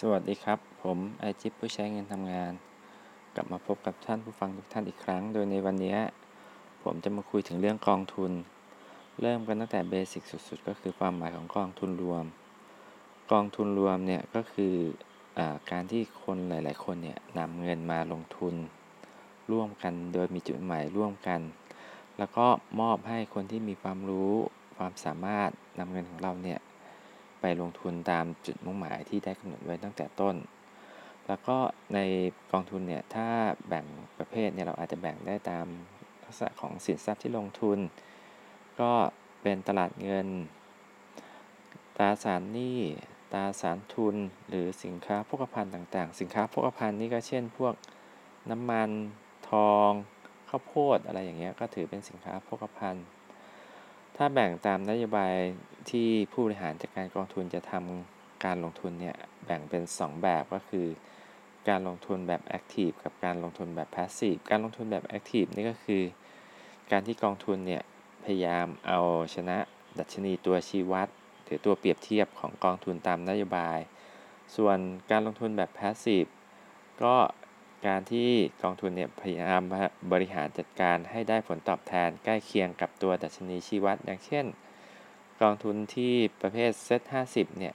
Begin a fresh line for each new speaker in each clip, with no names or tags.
สวัสดีครับ ผมไอจิปผู้ใช้เงินทำงาน กลับมาพบกับท่านผู้ฟังทุกท่านอีกครั้ง โดยในวันนี้ ผมจะมาคุยถึงเรื่องกองทุน เริ่มกันตั้งแต่เบสิกสุด ๆ ก็คือความหมายของกองทุนรวม กองทุนรวมเนี่ยก็คืออการที่คนหลาย ๆ คนเนี่ยนำเงินมาลงทุน ร่วมกันโดยมีจุดหมายร่วมกัน แล้วก็มอบให้คนที่มีความรู้ความสามารถนำเงินของเราเนี่ย ไปลงทุนตามจุดมุ่งหมายที่ได้กำหนดไว้ตั้งแต่ต้น แล้วก็ในกองทุนเนี่ยถ้าแบ่งประเภทเนี่ยเราอาจจะแบ่งได้ตามลักษณะของสินทรัพย์ที่ลงทุน ก็เป็นตลาดเงิน ตราสารหนี้ตราสารทุน หรือสินค้าโภคภัณฑ์ต่างๆ สินค้าโภคภัณฑ์นี่ก็เช่น พวกน้ำมันทองข้าวโพดอะไรอย่างเงี้ยก็ถือเป็นสินค้าโภคภัณฑ์ ถ้าแบ่งตามนโยบายที่ผู้บริหารจัดการกองทุนจะทำการลงทุนเนี่ยแบ่งเป็น 2 แบบก็คือ การลงทุนแบบ active กับการลงทุนแบบ passive การลงทุนแบบ active นี่ก็คือ การที่กองทุนเนี่ยพยายามเอาชนะดัชนีตัวชี้วัดหรือตัวเปรียบเทียบของกองทุนตามนโยบาย ส่วนการลงทุนแบบ passive ก็ การที่กองทุนเนี่ยพยายามบริหารจัดการให้ได้ผลตอบแทนใกล้เคียงกับตัวดัชนีชี้วัด อย่างเช่น กองทุนที่ประเภทเซ็ต50เนี่ย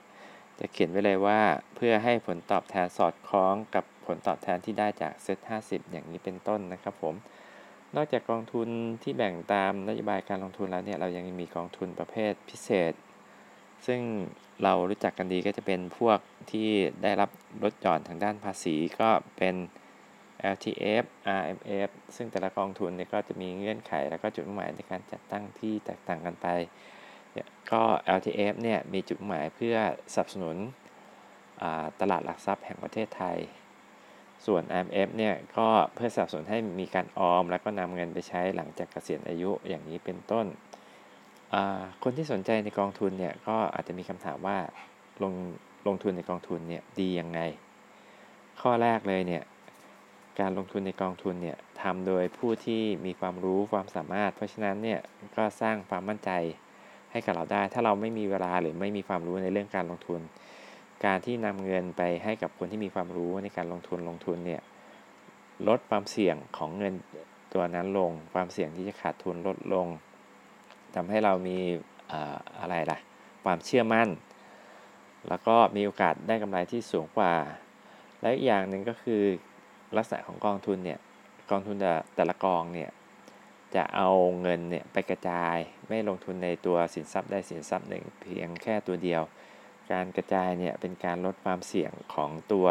จะเขียนไว้เลยว่าเพื่อให้ผลตอบแทนสอดคล้องกับผลตอบแทนที่ได้จากเซ็ต50อย่างนี้เป็นต้นนะครับผม นอกจากกองทุนที่แบ่งตามนโยบายการลงทุนแล้วเนี่ยเรายังมีกองทุนประเภทพิเศษ ซึ่งเรารู้จักกันดีก็จะเป็นพวกที่ได้รับลดหย่อนทางด้านภาษีก็เป็น LTF RMF ซึ่งแต่ละกองทุนเนี่ยก็จะมีเงื่อนไข แล้วก็จุดหมายในการจัดตั้งที่แตกต่างกันไป ก็ LTF เนี่ยมีจุดหมายเพื่อสนับสนุนตลาดหลักทรัพย์แห่งประเทศไทย ส่วน IMF เนี่ยก็เพื่อสนับสนุนให้มีการออม แล้วก็นำเงินไปใช้หลังจากเกษียณอายุอย่างนี้เป็นต้น คนที่สนใจในกองทุนเนี่ยก็อาจจะมีคำถามว่าลงลงทุนในกองทุนเนี่ยดียังไง ข้อแรกเลยเนี่ย การลงทุนในกองทุนเนี่ยทำโดยผู้ที่มีความรู้ความสามารถ เพราะฉะนั้นเนี่ยก็สร้างความมั่นใจให้กับเราได้ ถ้าเราไม่มีเวลาหรือไม่มีความรู้ในเรื่องการลงทุน การที่นำเงินไปให้กับคนที่มีความรู้ในการลงทุนลงทุนเนี่ยลดความเสี่ยงของเงินตัวนั้นลง ความเสี่ยงที่จะขาดทุนลดลงทำให้เรามีอะไรล่ะ ความเชื่อมั่น แล้วก็มีโอกาสได้กำไรที่สูงกว่า และอีกอย่างหนึ่งก็คือ ลักษณะของกองทุนเนี่ยกองทุนแต่ละกองเนี่ยจะเอาเงินเนี่ยไปกระจายไม่ลงทุนในตัวสินทรัพย์ได้สินทรัพย์หนึ่งเพียงแค่ตัวเดียว การกระจายเนี่ยเป็นการลดความเสี่ยงของตัว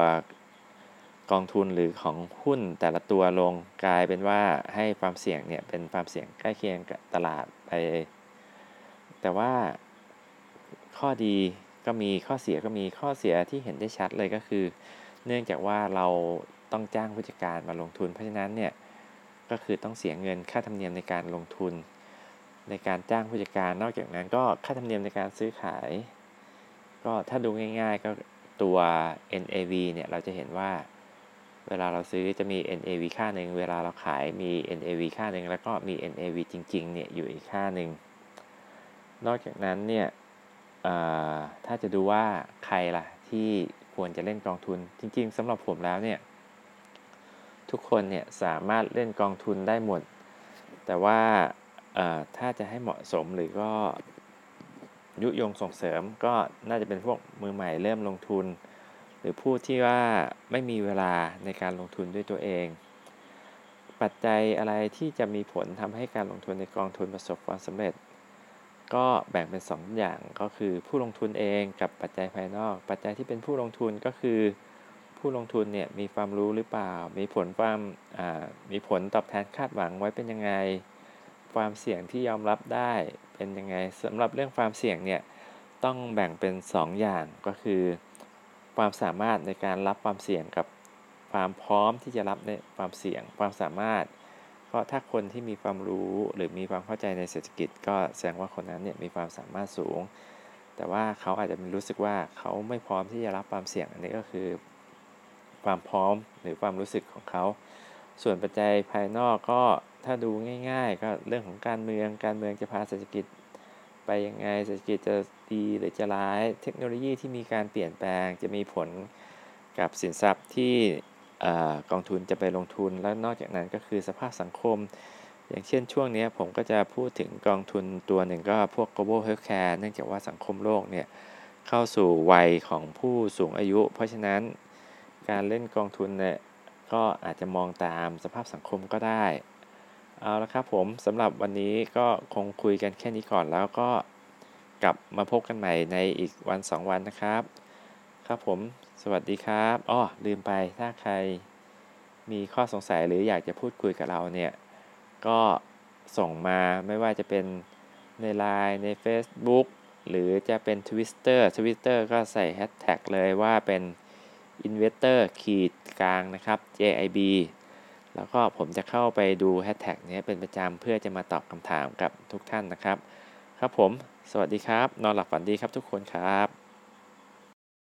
กองทุนหรือของหุ้นแต่ละตัวลงกลายเป็นว่าให้ความเสี่ยงเนี่ยเป็นความเสี่ยงใกล้เคียงกับตลาดไป แต่ว่าข้อดีก็มีข้อเสียก็มีข้อเสียที่เห็นได้ชัดเลยก็คือ เนื่องจากว่าเรา ต้องจ้างผู้จัดการมาลงทุน เพราะฉะนั้นเนี่ยก็คือต้องเสียเงินค่าธรรมเนียมในการลงทุน ในการจ้างผู้จัดการ นอกจากนั้นก็ค่าธรรมเนียมในการซื้อขาย ก็ถ้าดูง่าย ๆ ก็ตัว NAV เนี่ยเราจะเห็นว่า เวลาเราซื้อจะมี NAV ค่าหนึ่งเวลาเราขายมี NAV ค่าหนึ่งแล้วก็มี NAV จริงๆเนี่ยอยู่อีกค่าหนึ่งนอกจากนั้นเนี่ยถ้าจะดูว่าใครล่ะที่ควรจะเล่นกองทุนจริง ๆสำหรับผมแล้วเนี่ย ทุกคนเนี่ยสามารถเล่นกองทุนได้หมด แต่ว่าถ้าจะให้เหมาะสมหรือก็ยุยงส่งเสริมก็น่าจะเป็นพวกมือใหม่เริ่มลงทุน หรือผู้ที่ว่าไม่มีเวลาในการลงทุนด้วยตัวเอง ปัจจัยอะไรที่จะมีผลทำให้การลงทุนในกองทุนประสบความสำเร็จ ก็แบ่งเป็น 2 อย่างก็คือผู้ลงทุนเองกับปัจจัยภายนอก ปัจจัยที่เป็นผู้ลงทุนก็คือ ผู้ลงทุนเนี่ยมีความรู้หรือเปล่า มีผลความมีผลตอบแทนคาดหวังไว้เป็นยังไง ความเสี่ยงที่ยอมรับได้เป็นยังไงสำหรับเรื่องความเสี่ยงเนี่ยต้องแบ่งเป็น 2 อย่างก็คือ ความสามารถในการรับความเสี่ยงกับความพร้อมที่จะรับในความเสี่ยง ความสามารถ เพราะถ้าคนที่มีความรู้หรือมีความเข้าใจในเศรษฐกิจ ก็แสดงว่าคนนั้นเนี่ยมีความสามารถสูง แต่ว่าเขาอาจจะรู้สึกว่าเขาไม่พร้อมที่จะรับความเสี่ยงอันนี้ก็คือ ความพร้อมหรือความรู้สึกของเขา ส่วนปัจจัยภายนอกก็ถ้าดูง่าย ๆ ก็เรื่องของการเมือง การเมืองจะพาเศรษฐกิจ ไปยังไง เศรษฐกิจจะดีหรือจะร้าย เทคโนโลยีที่มีการเปลี่ยนแปลงจะมีผลกับสินทรัพย์ที่กองทุนจะไปลงทุน แล้วนอกจากนั้นก็คือสภาพสังคม อย่างเช่นช่วงนี้ผมก็จะพูดถึงกองทุนตัวหนึ่งก็พวก global healthcare เนื่องจากว่าสังคมโลกเนี่ยเข้าสู่วัยของผู้สูงอายุ เพราะฉะนั้น การเล่นกองทุนเนี่ยก็อาจจะมองตามสภาพสังคมก็ได้ เอาละครับผมสำหรับวันนี้ก็คงคุยกันแค่นี้ก่อนแล้วก็กลับมาพบกันใหม่ในอีกวัน 2 วันนะครับ ครับผมสวัสดีครับอ้อลืมไปถ้าใครมีข้อสงสัยหรืออยากจะพูดคุยกับเราเนี่ย ก็ส่งมาไม่ว่าจะเป็นใน Line ใน Facebook หรือจะเป็น Twitter Twitter ก็ใส่แฮชแท็กเลยว่าเป็น Investor ขีดกลางนะครับ JIB แล้วก็ผมจะเข้าไปดูแฮชแท็กนี้เป็นประจำเพื่อจะมาตอบคำถามกับทุกท่านนะครับ ครับผม สวัสดีครับ นอนหลับฝันดีครับทุกคนครับ